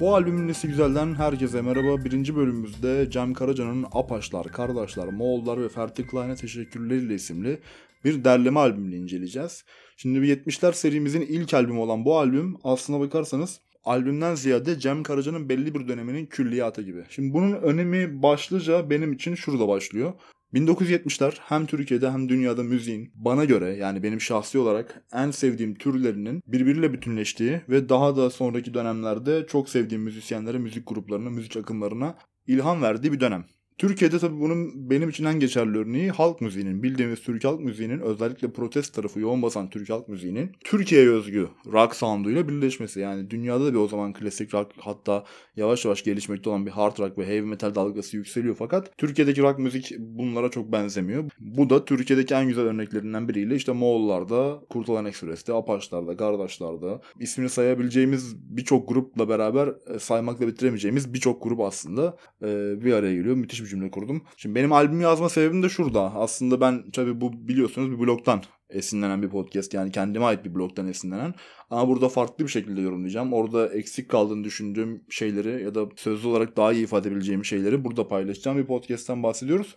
Bu albümün nesi güzelden herkese merhaba. Birinci bölümümüzde Cem Karaca'nın Apaşlar, Kardeşler, Moğollar ve Ferdi Klein'e teşekkürleriyle isimli bir derleme albümünü inceleyeceğiz. Şimdi bir 70'ler serimizin ilk albümü olan bu albüm aslına bakarsanız albümden ziyade Cem Karaca'nın belli bir döneminin külliyatı gibi. Şimdi bunun önemi başlıca benim için şurada başlıyor. 1970'ler hem Türkiye'de hem dünyada müziğin bana göre yani benim şahsi olarak en sevdiğim türlerinin birbiriyle bütünleştiği ve daha da sonraki dönemlerde çok sevdiğim müzisyenlere, müzik gruplarına, müzik akımlarına ilham verdiği bir dönem. Türkiye'de tabii bunun benim için en geçerli örneği halk müziğinin, bildiğimiz Türk halk müziğinin özellikle protest tarafı yoğun basan Türk halk müziğinin Türkiye'ye özgü rock sounduyla birleşmesi. Yani dünyada da bir o zaman klasik rock hatta yavaş yavaş gelişmekte olan bir hard rock ve heavy metal dalgası yükseliyor fakat Türkiye'deki rock müzik bunlara çok benzemiyor. Bu da Türkiye'deki en güzel örneklerinden biriyle işte Moğollar'da, Kurtalan Ekspres'te, Apaçlar'da, Kardeşler'de ismini sayabileceğimiz birçok grupla beraber e, saymakla bitiremeyeceğimiz birçok grup aslında e, bir araya geliyor. Müthiş bir cümle kurdum. Şimdi benim albüm yazma sebebim de şurada. Aslında ben tabii bu biliyorsunuz bir blogdan esinlenen bir podcast. Yani kendime ait bir blogdan esinlenen. Ama burada farklı bir şekilde yorumlayacağım. Orada eksik kaldığını düşündüğüm şeyleri ya da sözlü olarak daha iyi ifade edebileceğim şeyleri burada paylaşacağım bir podcast'ten bahsediyoruz.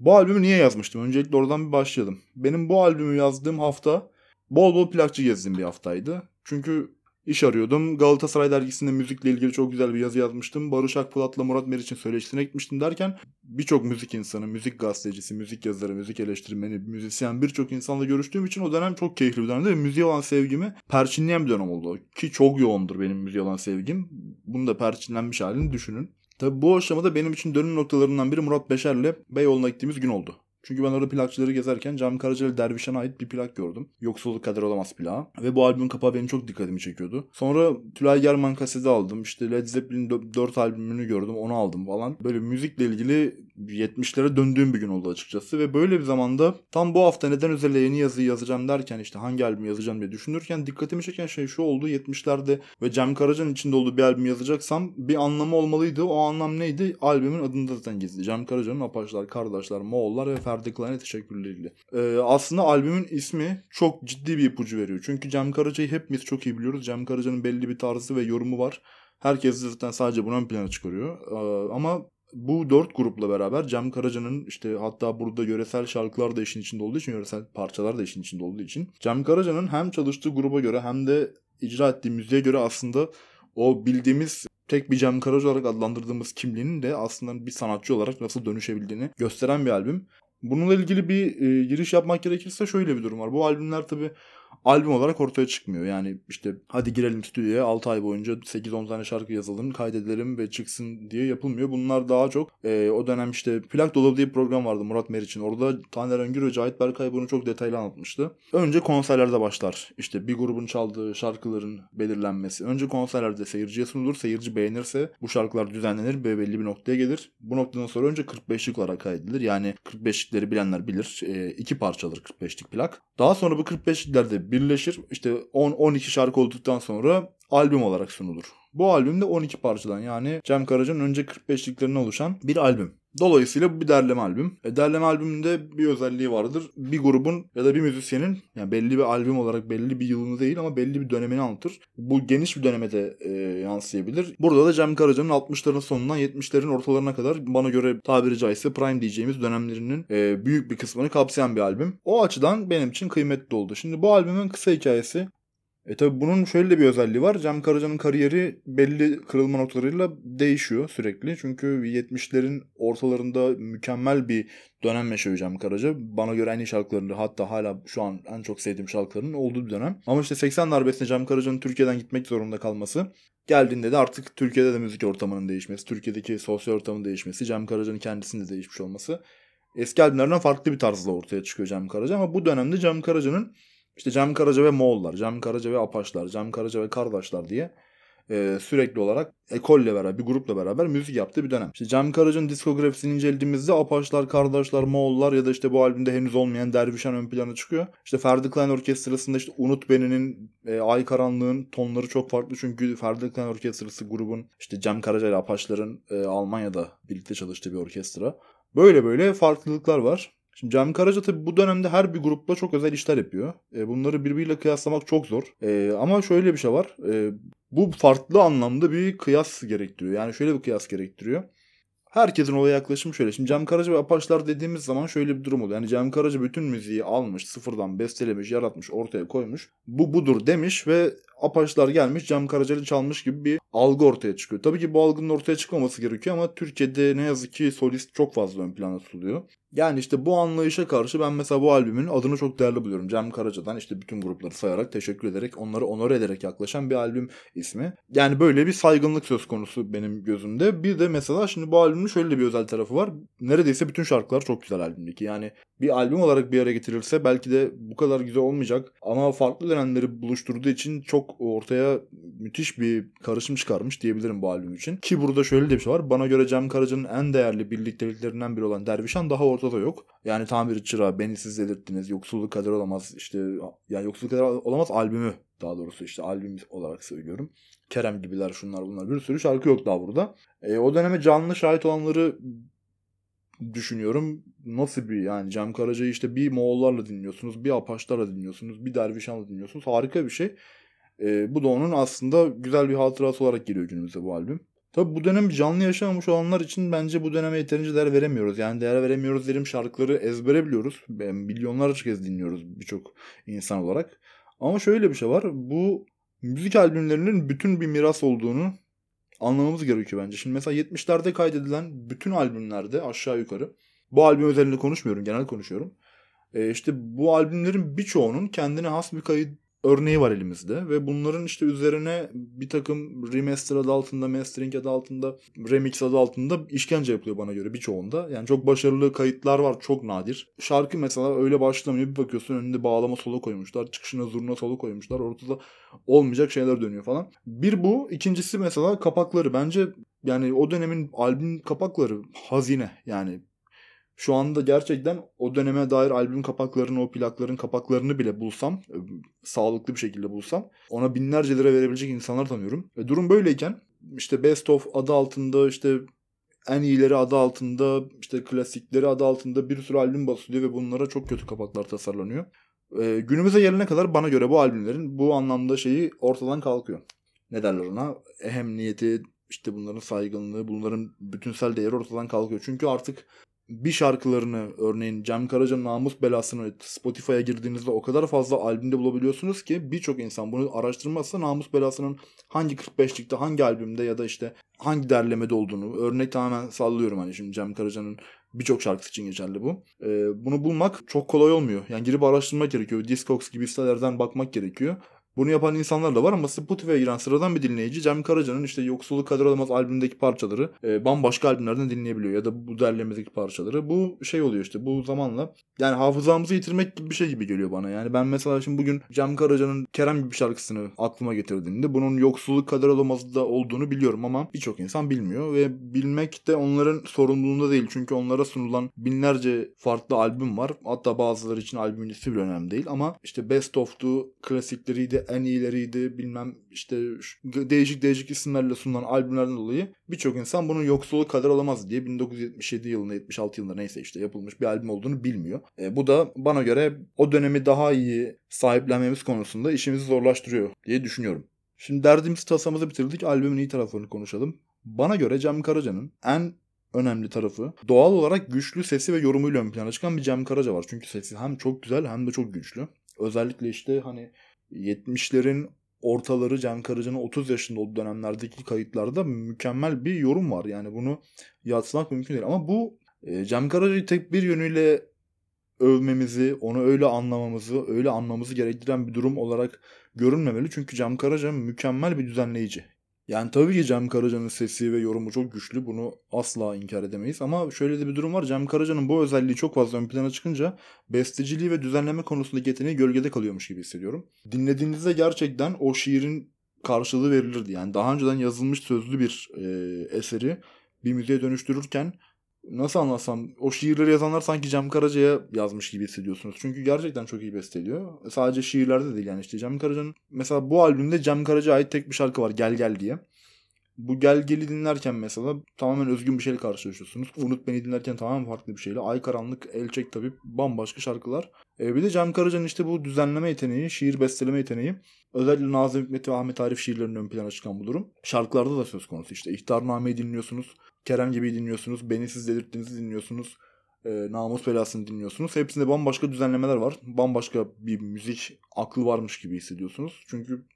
Bu albümü niye yazmıştım? Öncelikle oradan bir başlayalım. Benim bu albümü yazdığım hafta bol bol plakçı gezdiğim bir haftaydı. Çünkü İş arıyordum. Galatasaray dergisinde müzikle ilgili çok güzel bir yazı yazmıştım. Barış Akpolat'la Murat Meriç'in söyleşisine gitmiştim derken birçok müzik insanı, müzik gazetecisi, müzik yazarı, müzik eleştirmeni, müzisyen birçok insanla görüştüğüm için o dönem çok keyifli bir dönemdi ve müziğe olan sevgimi perçinleyen bir dönem oldu. Ki çok yoğundur benim müziğe olan sevgim. Bunu da perçinlenmiş halini düşünün. Tabi bu aşamada benim için dönüm noktalarından biri Murat Beşer'le Beyoğlu'na gittiğimiz gün oldu. Çünkü ben orada plakçıları gezerken Cem Karacalı Dervişan'a ait bir plak gördüm. Yoksulluk kadar olamaz plağı. Ve bu albümün kapağı benim çok dikkatimi çekiyordu. Sonra Tülay German kaseti aldım. İşte Led Zeppelin 4 albümünü gördüm onu aldım falan. Böyle müzikle ilgili 70'lere döndüğüm bir gün oldu açıkçası. Ve böyle bir zamanda tam bu hafta neden özel yeni yazı yazacağım derken işte hangi albüm yazacağım diye düşünürken dikkatimi çeken şey şu oldu. 70'lerde ve Cem Karaca'nın içinde olduğu bir albüm yazacaksam bir anlamı olmalıydı. O anlam neydi? Albümün adında zaten gizli. Cem Karaca'nın Apaçlar, Kardeşler, Moğollar ve Ferdi Klein'e teşekkürleriyle. Ee, aslında albümün ismi çok ciddi bir ipucu veriyor. Çünkü Cem Karaca'yı hepimiz çok iyi biliyoruz. Cem Karaca'nın belli bir tarzı ve yorumu var. Herkes zaten sadece bunu ön plana çıkarıyor. Ee, ama bu dört grupla beraber Cem Karaca'nın işte hatta burada yöresel şarkılar da işin içinde olduğu için, yöresel parçalar da işin içinde olduğu için Cem Karaca'nın hem çalıştığı gruba göre hem de icra ettiği müziğe göre aslında o bildiğimiz tek bir Cem Karaca olarak adlandırdığımız kimliğinin de aslında bir sanatçı olarak nasıl dönüşebildiğini gösteren bir albüm. Bununla ilgili bir e, giriş yapmak gerekirse şöyle bir durum var. Bu albümler tabii albüm olarak ortaya çıkmıyor. Yani işte hadi girelim stüdyoya 6 ay boyunca 8-10 tane şarkı yazalım, kaydedelim ve çıksın diye yapılmıyor. Bunlar daha çok e, o dönem işte Plak Dolabı diye bir program vardı Murat Meriç'in. Orada Taner Öngür ve Cahit Berkay bunu çok detaylı anlatmıştı. Önce konserlerde başlar. İşte bir grubun çaldığı şarkıların belirlenmesi. Önce konserlerde seyirciye sunulur. Seyirci beğenirse bu şarkılar düzenlenir ve belli bir noktaya gelir. Bu noktadan sonra önce 45'lik olarak kaydedilir. Yani 45'likleri bilenler bilir. E, iki parçadır 45'lik plak. Daha sonra bu 45'liklerde birleşir. İşte 10-12 şarkı olduktan sonra albüm olarak sunulur. Bu albüm de 12 parçadan yani Cem Karaca'nın önce 45'liklerine oluşan bir albüm. Dolayısıyla bu bir derleme albüm. E, derleme albümünde bir özelliği vardır. Bir grubun ya da bir müzisyenin yani belli bir albüm olarak belli bir yılını değil ama belli bir dönemini anlatır. Bu geniş bir döneme de e, yansıyabilir. Burada da Cem Karaca'nın 60'ların sonundan 70'lerin ortalarına kadar bana göre tabiri caizse prime diyeceğimiz dönemlerinin e, büyük bir kısmını kapsayan bir albüm. O açıdan benim için kıymetli oldu. Şimdi bu albümün kısa hikayesi e tabi bunun şöyle de bir özelliği var. Cem Karaca'nın kariyeri belli kırılma noktalarıyla değişiyor sürekli. Çünkü 70'lerin ortalarında mükemmel bir dönem yaşıyor Cem Karaca. Bana göre en iyi şarkılarını hatta hala şu an en çok sevdiğim şarkılarının olduğu bir dönem. Ama işte 80 darbesinde Cem Karaca'nın Türkiye'den gitmek zorunda kalması geldiğinde de artık Türkiye'de de müzik ortamının değişmesi, Türkiye'deki sosyal ortamın değişmesi, Cem Karaca'nın kendisinin de değişmiş olması eski albümlerden farklı bir tarzla ortaya çıkıyor Cem Karaca ama bu dönemde Cem Karaca'nın işte Cem Karaca ve Moğollar, Cem Karaca ve Apaçlar, Cem Karaca ve Kardeşler diye e, sürekli olarak ekolle beraber, bir grupla beraber müzik yaptığı bir dönem. İşte Cem Karaca'nın diskografisini incelediğimizde Apaçlar, Kardeşler, Moğollar ya da işte bu albümde henüz olmayan Dervişan ön plana çıkıyor. İşte Ferdi Klein Orkestrası'nda işte Unut Beni'nin e, Ay Karanlığın tonları çok farklı çünkü Ferdi Klein Orkestrası grubun işte Cem Karaca ile Apaçlar'ın e, Almanya'da birlikte çalıştığı bir orkestra. Böyle böyle farklılıklar var. Şimdi Cem Karaca tabii bu dönemde her bir grupla çok özel işler yapıyor. E, bunları birbiriyle kıyaslamak çok zor. E, ama şöyle bir şey var. E, bu farklı anlamda bir kıyas gerektiriyor. Yani şöyle bir kıyas gerektiriyor. Herkesin olaya yaklaşımı şöyle. Şimdi Cem Karaca ve Apaçlar dediğimiz zaman şöyle bir durum oluyor. Yani Cem Karaca bütün müziği almış, sıfırdan bestelemiş, yaratmış, ortaya koymuş. Bu budur demiş ve Apaçlar gelmiş Cem Karaca'yı çalmış gibi bir algı ortaya çıkıyor. Tabii ki bu algının ortaya çıkmaması gerekiyor ama Türkiye'de ne yazık ki solist çok fazla ön plana tutuluyor. Yani işte bu anlayışa karşı ben mesela bu albümün adını çok değerli buluyorum. Cem Karaca'dan işte bütün grupları sayarak, teşekkür ederek, onları onore ederek yaklaşan bir albüm ismi. Yani böyle bir saygınlık söz konusu benim gözümde. Bir de mesela şimdi bu albümün şöyle bir özel tarafı var. Neredeyse bütün şarkılar çok güzel albümdeki. Yani bir albüm olarak bir yere getirilse belki de bu kadar güzel olmayacak. Ama farklı dönemleri buluşturduğu için çok ortaya müthiş bir karışım çıkarmış diyebilirim bu albüm için. Ki burada şöyle de bir şey var. Bana göre Cem Karaca'nın en değerli birlikteliklerinden biri olan Dervişan daha ortada yok. Yani tamir çırağı, beni siz delirttiniz, yoksulluk kader olamaz işte yani yoksulluk kader olamaz albümü daha doğrusu işte albüm olarak söylüyorum. Kerem gibiler şunlar bunlar bir sürü şarkı yok daha burada. E, o döneme canlı şahit olanları düşünüyorum. Nasıl bir yani Cem Karaca'yı işte bir Moğollarla dinliyorsunuz, bir Apaçlarla dinliyorsunuz, bir Dervişan'la dinliyorsunuz. Harika bir şey. E, bu da onun aslında güzel bir hatırası olarak geliyor günümüze bu albüm. Tabi bu dönem canlı yaşamamış olanlar için bence bu döneme yeterince değer veremiyoruz. Yani değer veremiyoruz derim şarkıları ezbere biliyoruz. Milyonlarca kez dinliyoruz birçok insan olarak. Ama şöyle bir şey var. Bu müzik albümlerinin bütün bir miras olduğunu anlamamız gerekiyor bence. Şimdi mesela 70'lerde kaydedilen bütün albümlerde aşağı yukarı bu albüm özelinde konuşmuyorum genel konuşuyorum. E işte bu albümlerin birçoğunun kendine has bir kayıt örneği var elimizde ve bunların işte üzerine bir takım remaster adı altında, mastering adı altında, remix adı altında işkence yapılıyor bana göre birçoğunda. Yani çok başarılı kayıtlar var, çok nadir. Şarkı mesela öyle başlamıyor. Bir bakıyorsun önünde bağlama solo koymuşlar, çıkışına zurna solo koymuşlar. Ortada olmayacak şeyler dönüyor falan. Bir bu, ikincisi mesela kapakları. Bence yani o dönemin albüm kapakları hazine. Yani şu anda gerçekten o döneme dair albüm kapaklarını, o plakların kapaklarını bile bulsam, e, sağlıklı bir şekilde bulsam ona binlerce lira verebilecek insanlar tanıyorum. Ve durum böyleyken işte Best of adı altında işte en iyileri adı altında işte klasikleri adı altında bir sürü albüm basılıyor ve bunlara çok kötü kapaklar tasarlanıyor. Ee, günümüze gelene kadar bana göre bu albümlerin bu anlamda şeyi ortadan kalkıyor. Ne derler ona? Ehemmiyeti, işte bunların saygınlığı, bunların bütünsel değeri ortadan kalkıyor. Çünkü artık bir şarkılarını örneğin Cem Karaca'nın Namus Belası'nı Spotify'a girdiğinizde o kadar fazla albümde bulabiliyorsunuz ki birçok insan bunu araştırmazsa Namus Belası'nın hangi 45'likte hangi albümde ya da işte hangi derlemede olduğunu örnek tamamen sallıyorum hani şimdi Cem Karaca'nın birçok şarkısı için geçerli bu. Ee, bunu bulmak çok kolay olmuyor. Yani girip araştırmak gerekiyor. Discogs gibi sitelerden bakmak gerekiyor. Bunu yapan insanlar da var ama Spotify'a giren sıradan bir dinleyici Cem Karaca'nın işte Yoksulluk Kadar Olamaz albümündeki parçaları e, bambaşka albümlerden dinleyebiliyor. Ya da bu derlemedeki parçaları. Bu şey oluyor işte bu zamanla yani hafızamızı yitirmek gibi bir şey gibi geliyor bana. Yani ben mesela şimdi bugün Cem Karaca'nın Kerem gibi şarkısını aklıma getirdiğimde bunun Yoksulluk Kadar Olamaz'da olduğunu biliyorum ama birçok insan bilmiyor ve bilmek de onların sorumluluğunda değil. Çünkü onlara sunulan binlerce farklı albüm var. Hatta bazıları için albümün ismi bile önemli değil ama işte Best of'tu, klasikleriydi, en iyileriydi bilmem işte değişik değişik isimlerle sunulan albümlerden dolayı birçok insan bunun yoksulu kadar olamaz diye 1977 yılında 76 yılında neyse işte yapılmış bir albüm olduğunu bilmiyor. E, bu da bana göre o dönemi daha iyi sahiplenmemiz konusunda işimizi zorlaştırıyor diye düşünüyorum. Şimdi derdimiz tasamızı bitirdik albümün iyi taraflarını konuşalım. Bana göre Cem Karaca'nın en önemli tarafı. Doğal olarak güçlü sesi ve yorumuyla ön plana çıkan bir Cem Karaca var. Çünkü sesi hem çok güzel hem de çok güçlü. Özellikle işte hani 70'lerin ortaları Cem Karaca'nın 30 yaşında olduğu dönemlerdeki kayıtlarda mükemmel bir yorum var. Yani bunu yatsımak mümkün değil. Ama bu e, Cem Karaca'yı tek bir yönüyle övmemizi, onu öyle anlamamızı, öyle anlamamızı gerektiren bir durum olarak görünmemeli. Çünkü Cem Karaca mükemmel bir düzenleyici. Yani tabii ki Cem Karaca'nın sesi ve yorumu çok güçlü. Bunu asla inkar edemeyiz. Ama şöyle de bir durum var. Cem Karaca'nın bu özelliği çok fazla ön plana çıkınca besteciliği ve düzenleme konusundaki yeteneği gölgede kalıyormuş gibi hissediyorum. Dinlediğinizde gerçekten o şiirin karşılığı verilirdi. Yani daha önceden yazılmış sözlü bir e, eseri bir müziğe dönüştürürken nasıl anlatsam o şiirleri yazanlar sanki Cem Karaca'ya yazmış gibi hissediyorsunuz. Çünkü gerçekten çok iyi besteliyor. Sadece şiirlerde değil yani işte Cem Karaca'nın mesela bu albümde Cem Karaca'ya ait tek bir şarkı var Gel Gel diye. Bu Gel Gel'i dinlerken mesela tamamen özgün bir şeyle karşılaşıyorsunuz. Unut Beni dinlerken tamamen farklı bir şeyle. Ay Karanlık, El Çek tabii bambaşka şarkılar. E, bir de Cem Karaca'nın işte bu düzenleme yeteneği, şiir besteleme yeteneği. Özellikle Nazım Hikmet ve Ahmet Arif şiirlerinin ön plana çıkan bu durum. Şarkılarda da söz konusu işte. İhtarnameyi dinliyorsunuz. Kerem gibi dinliyorsunuz. Beni siz delirttiğinizi dinliyorsunuz. E, namus belasını dinliyorsunuz. Hepsinde bambaşka düzenlemeler var. Bambaşka bir müzik aklı varmış gibi hissediyorsunuz. Çünkü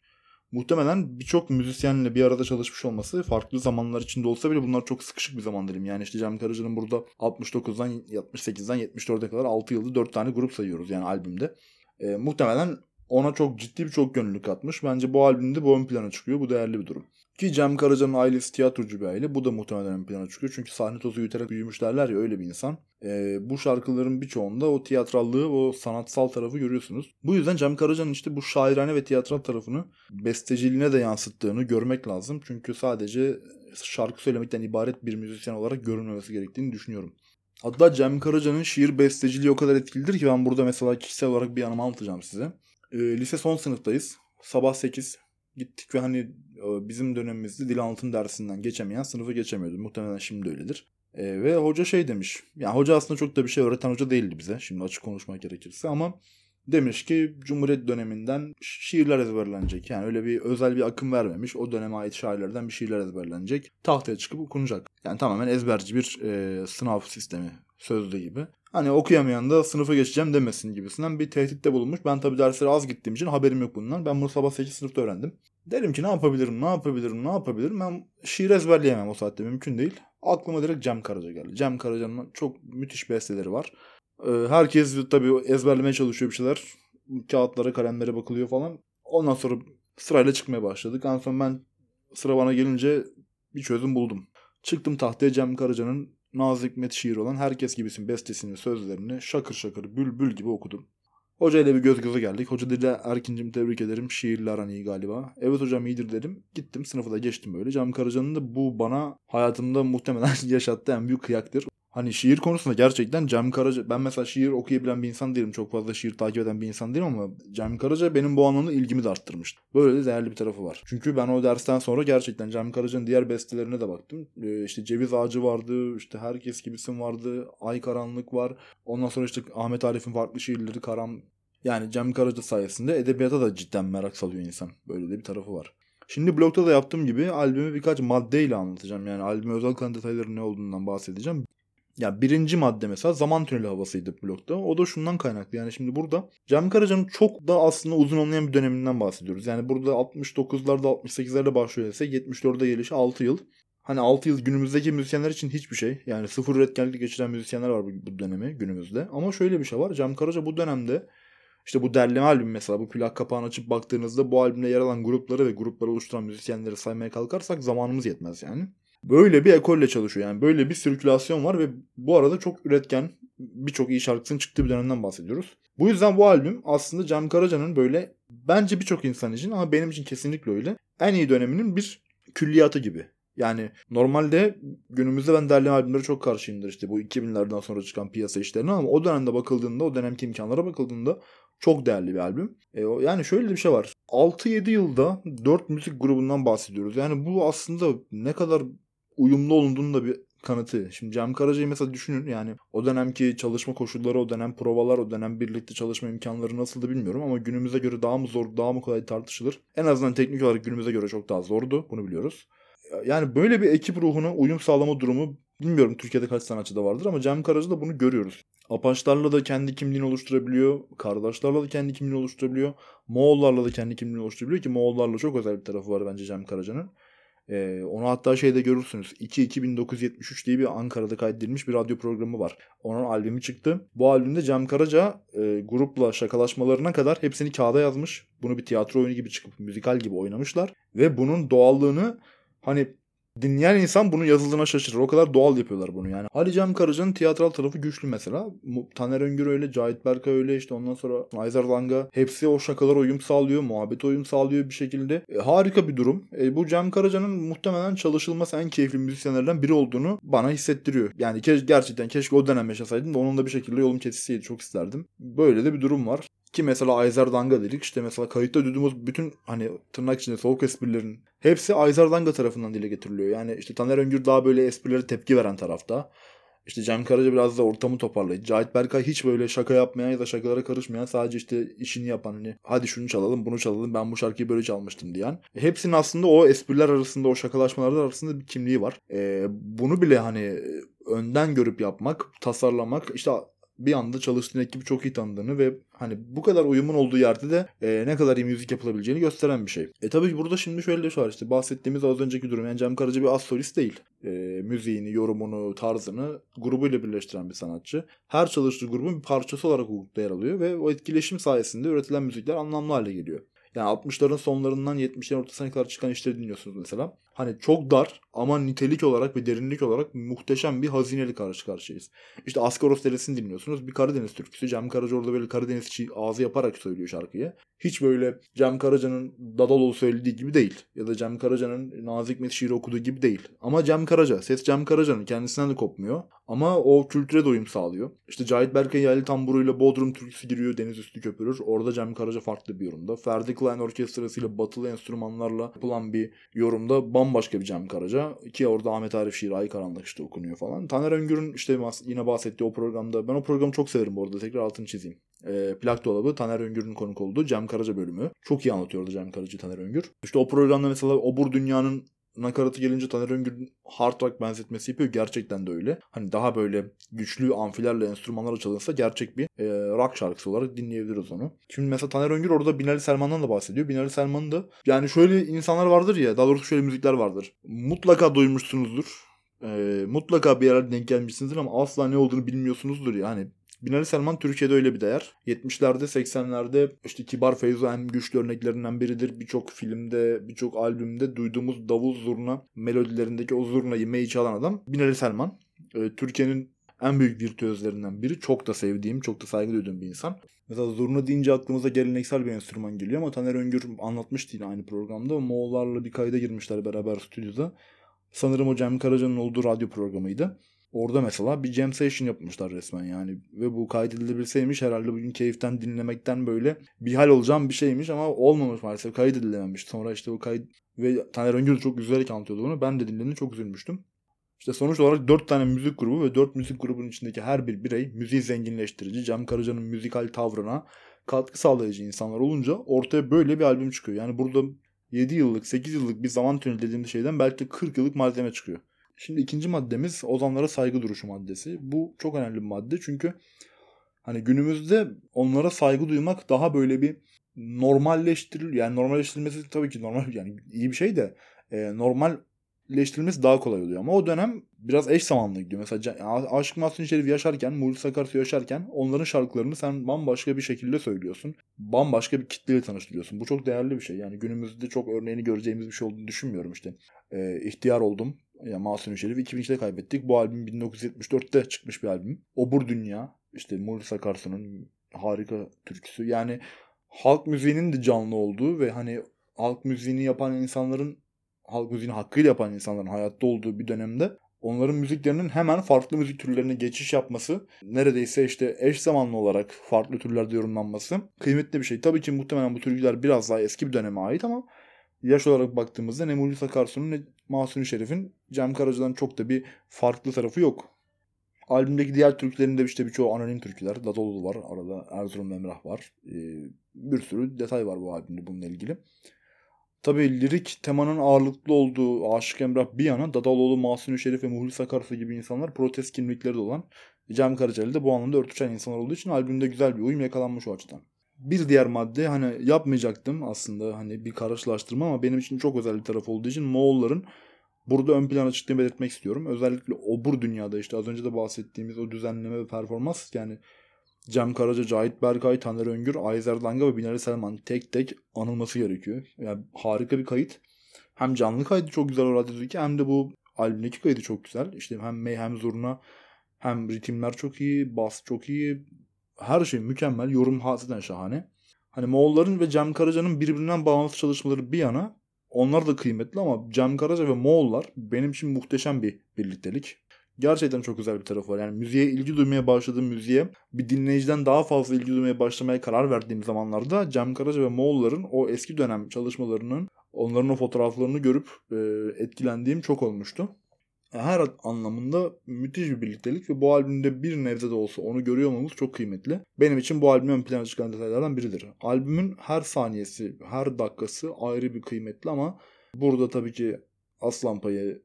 muhtemelen birçok müzisyenle bir arada çalışmış olması farklı zamanlar içinde olsa bile bunlar çok sıkışık bir zaman dilim. Yani işte Cem Karaca'nın burada 69'dan 68'den 74'e kadar 6 yılda 4 tane grup sayıyoruz yani albümde. E, muhtemelen ona çok ciddi bir çok gönüllü katmış. Bence bu albümde bu ön plana çıkıyor. Bu değerli bir durum. Ki Cem Karaca'nın ailesi tiyatrocu bir aile. Bu da muhtemelen ön plana çıkıyor. Çünkü sahne tozu yutarak büyümüş derler ya öyle bir insan. Ee, bu şarkıların birçoğunda o tiyatrallığı, o sanatsal tarafı görüyorsunuz. Bu yüzden Cem Karaca'nın işte bu şairane ve tiyatral tarafını besteciliğine de yansıttığını görmek lazım. Çünkü sadece şarkı söylemekten ibaret bir müzisyen olarak görünmemesi gerektiğini düşünüyorum. Hatta Cem Karaca'nın şiir besteciliği o kadar etkilidir ki ben burada mesela kişisel olarak bir anımı anlatacağım size. Ee, lise son sınıftayız. Sabah 8 gittik ve hani bizim dönemimizde dil anlatım dersinden geçemeyen sınıfı geçemiyordu. Muhtemelen şimdi öyledir. E, ve hoca şey demiş. Yani hoca aslında çok da bir şey öğreten hoca değildi bize. Şimdi açık konuşmak gerekirse ama demiş ki Cumhuriyet döneminden şiirler ezberlenecek. Yani öyle bir özel bir akım vermemiş. O döneme ait şairlerden bir şiirler ezberlenecek. Tahtaya çıkıp okunacak. Yani tamamen ezberci bir e, sınav sistemi sözlü gibi. Hani okuyamayan da sınıfa geçeceğim demesin gibisinden bir tehditte bulunmuş. Ben tabii derslere az gittiğim için haberim yok bundan. Ben bunu sabah 8 sınıfta öğrendim. Derim ki ne yapabilirim, ne yapabilirim, ne yapabilirim. Ben şiir ezberleyemem o saatte mümkün değil. Aklıma direkt Cem Karaca geldi. Cem Karaca'nın çok müthiş besteleri var. Ee, herkes tabii ezberlemeye çalışıyor bir şeyler. Kağıtlara, kalemlere bakılıyor falan. Ondan sonra sırayla çıkmaya başladık. En son ben sıra bana gelince bir çözüm buldum. Çıktım tahtaya Cem Karaca'nın Nazım Hikmet şiir olan Herkes Gibisin bestesinin sözlerini şakır şakır bülbül gibi okudum. Hoca ile bir göz göze geldik. Hoca dedi Erkin'cim tebrik ederim. Şiirler hani iyi galiba. Evet hocam iyidir dedim. Gittim sınıfı da geçtim böyle. Cem Karaca'nın da bu bana hayatımda muhtemelen yaşattığı en büyük kıyaktır. Hani şiir konusunda gerçekten Cem Karaca ben mesela şiir okuyabilen bir insan değilim. Çok fazla şiir takip eden bir insan değilim ama Cem Karaca benim bu anlamda ilgimi de arttırmıştı. Böyle de değerli bir tarafı var. Çünkü ben o dersten sonra gerçekten Cem Karaca'nın diğer bestelerine de baktım. Ee, işte Ceviz Ağacı vardı, işte Herkes Gibisin vardı, Ay Karanlık var. Ondan sonra işte Ahmet Arif'in farklı şiirleri Karan yani Cem Karaca sayesinde edebiyata da cidden merak salıyor insan. Böyle de bir tarafı var. Şimdi blogda da yaptığım gibi albümü birkaç maddeyle anlatacağım. Yani albüme özel kalan detayları ne olduğundan bahsedeceğim. Ya birinci madde mesela zaman tüneli havasıydı blokta. O da şundan kaynaklı. Yani şimdi burada Cem Karaca'nın çok da aslında uzun olmayan bir döneminden bahsediyoruz. Yani burada 69'larda 68'lerde başlıyor ise 74'de gelişi 6 yıl. Hani 6 yıl günümüzdeki müzisyenler için hiçbir şey. Yani sıfır üretkenlik geçiren müzisyenler var bu, bu dönemi günümüzde. Ama şöyle bir şey var. Cem Karaca bu dönemde işte bu derleme albüm mesela bu plak kapağını açıp baktığınızda bu albümde yer alan grupları ve grupları oluşturan müzisyenleri saymaya kalkarsak zamanımız yetmez yani. Böyle bir ekolle çalışıyor yani böyle bir sirkülasyon var ve bu arada çok üretken birçok iyi şarkısının çıktığı bir dönemden bahsediyoruz. Bu yüzden bu albüm aslında Cem Karaca'nın böyle bence birçok insan için ama benim için kesinlikle öyle en iyi döneminin bir külliyatı gibi. Yani normalde günümüzde ben derleme albümleri çok karşıyımdır işte bu 2000'lerden sonra çıkan piyasa işlerine ama o dönemde bakıldığında o dönemki imkanlara bakıldığında çok değerli bir albüm. E, yani şöyle bir şey var. 6-7 yılda 4 müzik grubundan bahsediyoruz. Yani bu aslında ne kadar uyumlu olunduğunu da bir kanıtı. Şimdi Cem Karaca'yı mesela düşünün yani o dönemki çalışma koşulları, o dönem provalar, o dönem birlikte çalışma imkanları nasıldı bilmiyorum ama günümüze göre daha mı zor, daha mı kolay tartışılır. En azından teknik olarak günümüze göre çok daha zordu. Bunu biliyoruz. Yani böyle bir ekip ruhuna uyum sağlama durumu bilmiyorum Türkiye'de kaç sanatçıda vardır ama Cem Karaca'da bunu görüyoruz. Apaçlarla da kendi kimliğini oluşturabiliyor. Kardeşlerle de kendi kimliğini oluşturabiliyor. Moğollarla da kendi kimliğini oluşturabiliyor ki Moğollarla çok özel bir tarafı var bence Cem Karaca'nın. Ee, onu hatta şeyde görürsünüz. 2-2973 diye bir Ankara'da kaydedilmiş bir radyo programı var. Onun albümü çıktı. Bu albümde Cem Karaca e, grupla şakalaşmalarına kadar hepsini kağıda yazmış. Bunu bir tiyatro oyunu gibi çıkıp müzikal gibi oynamışlar. Ve bunun doğallığını hani dinleyen insan bunu yazıldığına şaşırır. O kadar doğal yapıyorlar bunu yani. Ali Cem Karaca'nın tiyatral tarafı güçlü mesela. Taner Öngür öyle, Cahit Berkay öyle işte ondan sonra Ayzer Langa hepsi o şakalara uyum sağlıyor, muhabbet uyum sağlıyor bir şekilde. E, harika bir durum. E, bu Cem Karaca'nın muhtemelen çalışılması en keyifli müzisyenlerden biri olduğunu bana hissettiriyor. Yani ke- gerçekten keşke o dönem yaşasaydım da onun da bir şekilde yolum kesişseydi çok isterdim. Böyle de bir durum var. Ki mesela Ayzer Danga dedik işte mesela kayıtta duyduğumuz bütün hani tırnak içinde soğuk esprilerin hepsi Ayzer Danga tarafından dile getiriliyor. Yani işte Taner Öngür daha böyle esprilere tepki veren tarafta. İşte Cem Karaca biraz da ortamı toparlayıcı. Cahit Berkay hiç böyle şaka yapmayan ya da şakalara karışmayan sadece işte işini yapan hani hadi şunu çalalım bunu çalalım ben bu şarkıyı böyle çalmıştım diyen. Hepsinin aslında o espriler arasında o şakalaşmalar arasında bir kimliği var. Ee, bunu bile hani önden görüp yapmak, tasarlamak işte bir anda çalıştığın ekibi çok iyi tanıdığını ve hani bu kadar uyumun olduğu yerde de e, ne kadar iyi müzik yapılabileceğini gösteren bir şey. E tabii burada şimdi şöyle bir şey var işte bahsettiğimiz az önceki durum. Yani Cem Karaca bir az değil. E, müziğini, yorumunu, tarzını grubuyla birleştiren bir sanatçı. Her çalıştığı grubun bir parçası olarak hukukta yer alıyor ve o etkileşim sayesinde üretilen müzikler anlamlı hale geliyor. Yani 60'ların sonlarından 70'lerin ortasına kadar çıkan işleri dinliyorsunuz mesela. Hani çok dar ama nitelik olarak ve derinlik olarak muhteşem bir hazineyle karşı karşıyayız. İşte Ascaros Deresi'ni dinliyorsunuz. Bir Karadeniz türküsü. Cem Karaca orada böyle Karadeniz ağzı yaparak söylüyor şarkıyı. Hiç böyle Cem Karaca'nın Dadaloğlu söylediği gibi değil. Ya da Cem Karaca'nın Nazik Met şiiri okuduğu gibi değil. Ama Cem Karaca. Ses Cem Karaca'nın kendisinden de kopmuyor. Ama o kültüre doyum sağlıyor. İşte Cahit Berkay yerli tamburuyla Bodrum türküsü giriyor. Deniz üstü köpürür. Orada Cem Karaca farklı bir yorumda. Ferdi Klein orkestrasıyla batılı enstrümanlarla yapılan bir yorumda bambaşka bir Cem Karaca. Ki orada Ahmet Arif şiiri Ay Karanlık işte okunuyor falan. Taner Öngür'ün işte yine bahsettiği o programda. Ben o programı çok severim bu arada. Tekrar altını çizeyim. E, plak dolabı Taner Öngür'ün konuk olduğu Cem Karaca bölümü. Çok iyi anlatıyordu Cem Karaca Taner Öngür. İşte o programda mesela Obur Dünya'nın nakaratı gelince Taner Öngür'ün hard rock benzetmesi yapıyor. Gerçekten de öyle. Hani daha böyle güçlü amfilerle enstrümanlarla çalınsa gerçek bir e, rock şarkısı olarak dinleyebiliriz onu. Şimdi mesela Taner Öngür orada Binali Selman'dan da bahsediyor. Binali Selman'ın da yani şöyle insanlar vardır ya daha doğrusu şöyle müzikler vardır. Mutlaka duymuşsunuzdur. E, mutlaka bir yerlerde denk gelmişsinizdir ama asla ne olduğunu bilmiyorsunuzdur ya. Binali Selman Türkiye'de öyle bir değer. 70'lerde 80'lerde işte Kibar Feyzo en güçlü örneklerinden biridir. Birçok filmde, birçok albümde duyduğumuz davul zurna melodilerindeki o zurnayı meyi çalan adam Binali Selman. Ee, Türkiye'nin en büyük virtüözlerinden biri. Çok da sevdiğim, çok da saygı duyduğum bir insan. Mesela zurna deyince aklımıza geleneksel bir enstrüman geliyor ama Taner Öngür anlatmıştı yine aynı programda. Moğollarla bir kayda girmişler beraber stüdyoda. Sanırım o Cem Karaca'nın olduğu radyo programıydı. Orada mesela bir jam session yapmışlar resmen yani. Ve bu kaydedilebilseymiş herhalde bugün keyiften dinlemekten böyle bir hal olacağım bir şeymiş ama olmamış maalesef. Kaydedilememiş. Sonra işte o kayıt ve Taner Öngür çok güzel anlatıyordu bunu. Ben de dinledim çok üzülmüştüm. İşte sonuç olarak dört tane müzik grubu ve dört müzik grubunun içindeki her bir birey müziği zenginleştirici, Cem Karaca'nın müzikal tavrına katkı sağlayıcı insanlar olunca ortaya böyle bir albüm çıkıyor. Yani burada 7 yıllık, 8 yıllık bir zaman tüneli dediğimiz şeyden belki de 40 yıllık malzeme çıkıyor. Şimdi ikinci maddemiz ozanlara saygı duruşu maddesi. Bu çok önemli bir madde çünkü hani günümüzde onlara saygı duymak daha böyle bir normalleştiril yani normalleştirilmesi tabii ki normal yani iyi bir şey de e, normalleştirilmesi daha kolay oluyor ama o dönem biraz eş zamanlı gidiyor. Mesela Aşık Mahsun Şerif yaşarken, Muğlis Akarsu yaşarken onların şarkılarını sen bambaşka bir şekilde söylüyorsun. Bambaşka bir kitleyle tanıştırıyorsun. Bu çok değerli bir şey. Yani günümüzde çok örneğini göreceğimiz bir şey olduğunu düşünmüyorum işte. Ee, ihtiyar oldum yani Masum Şerif 2002'de kaybettik. Bu albüm 1974'te çıkmış bir albüm. Obur Dünya. işte Mulis Akarsu'nun harika türküsü. Yani halk müziğinin de canlı olduğu ve hani halk müziğini yapan insanların halk müziğini hakkıyla yapan insanların hayatta olduğu bir dönemde onların müziklerinin hemen farklı müzik türlerine geçiş yapması, neredeyse işte eş zamanlı olarak farklı türlerde yorumlanması kıymetli bir şey. Tabii ki muhtemelen bu türküler biraz daha eski bir döneme ait ama yaş olarak baktığımızda ne Mulis Akarsu'nun ne Mahsuni Şerif'in Cem Karaca'dan çok da bir farklı tarafı yok. Albümdeki diğer türkülerinde işte birçoğu anonim türküler. Dadolu var arada Erzurum Emrah var. Ee, bir sürü detay var bu albümde bununla ilgili. Tabi lirik temanın ağırlıklı olduğu Aşık Emrah bir yana Dadaloğlu, Mahsuni Şerif ve Muhlis Akarsu gibi insanlar protest kimlikleri de olan Cem Karaca de bu anlamda örtüşen insanlar olduğu için albümde güzel bir uyum yakalanmış o açıdan bir diğer madde hani yapmayacaktım aslında hani bir karşılaştırma ama benim için çok özel bir taraf olduğu için Moğolların burada ön plana çıktığını belirtmek istiyorum. Özellikle obur dünyada işte az önce de bahsettiğimiz o düzenleme ve performans yani Cem Karaca, Cahit Berkay, Taner Öngür, Ayzer Danga ve Binali Selman tek tek anılması gerekiyor. Yani harika bir kayıt. Hem canlı kaydı çok güzel o radyodaki hem de bu albümdeki kaydı çok güzel. İşte hem May hem Zurna hem ritimler çok iyi, bas çok iyi, her şey mükemmel. Yorum zaten şahane. Hani Moğolların ve Cem Karaca'nın birbirinden bağımsız çalışmaları bir yana onlar da kıymetli ama Cem Karaca ve Moğollar benim için muhteşem bir birliktelik. Gerçekten çok güzel bir tarafı var. Yani müziğe ilgi duymaya başladığım müziğe bir dinleyiciden daha fazla ilgi duymaya başlamaya karar verdiğim zamanlarda Cem Karaca ve Moğolların o eski dönem çalışmalarının onların o fotoğraflarını görüp e, etkilendiğim çok olmuştu. Her anlamında müthiş bir birliktelik ve bu albümde bir nebze de olsa onu görüyor olmamız çok kıymetli. Benim için bu albümün ön plana çıkan detaylardan biridir. Albümün her saniyesi, her dakikası ayrı bir kıymetli ama burada tabii ki aslan payı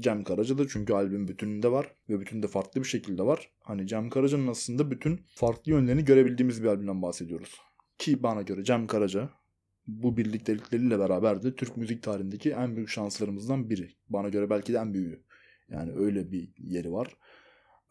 Cem Karaca'da çünkü albüm bütününde var ve bütünde farklı bir şekilde var. Hani Cem Karaca'nın aslında bütün farklı yönlerini görebildiğimiz bir albümden bahsediyoruz. Ki bana göre Cem Karaca bu birliktelikleriyle beraber de Türk müzik tarihindeki en büyük şanslarımızdan biri. Bana göre belki de en büyüğü. Yani öyle bir yeri var.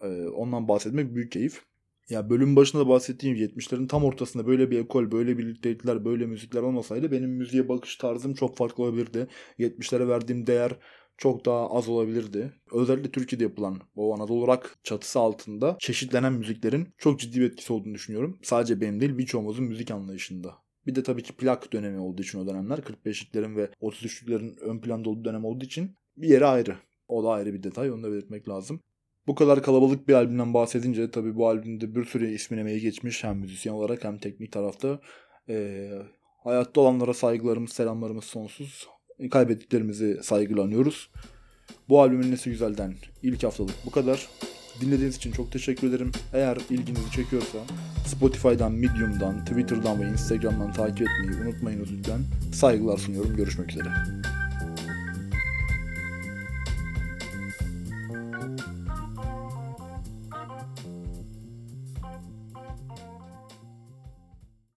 Ee, ondan bahsetmek büyük keyif. Ya bölüm başında da bahsettiğim 70'lerin tam ortasında böyle bir ekol, böyle birliktelikler, böyle müzikler olmasaydı benim müziğe bakış tarzım çok farklı olabilirdi. 70'lere verdiğim değer çok daha az olabilirdi. Özellikle Türkiye'de yapılan o Anadolu Rock çatısı altında çeşitlenen müziklerin çok ciddi bir etkisi olduğunu düşünüyorum. Sadece benim değil birçoğumuzun müzik anlayışında. Bir de tabii ki plak dönemi olduğu için o dönemler 45'liklerin ve 33'lüklerin ön planda olduğu dönem olduğu için bir yeri ayrı. O da ayrı bir detay onu da belirtmek lazım. Bu kadar kalabalık bir albümden bahsedince tabii bu albümde bir sürü ismin emeği geçmiş hem müzisyen olarak hem teknik tarafta. Ee, hayatta olanlara saygılarımız, selamlarımız sonsuz. Kaybettiklerimizi saygılanıyoruz. Bu albümün nesi güzelden ilk haftalık bu kadar. Dinlediğiniz için çok teşekkür ederim. Eğer ilginizi çekiyorsa Spotify'dan, Medium'dan, Twitter'dan ve Instagram'dan takip etmeyi unutmayınız lütfen. Saygılar sunuyorum. Görüşmek üzere.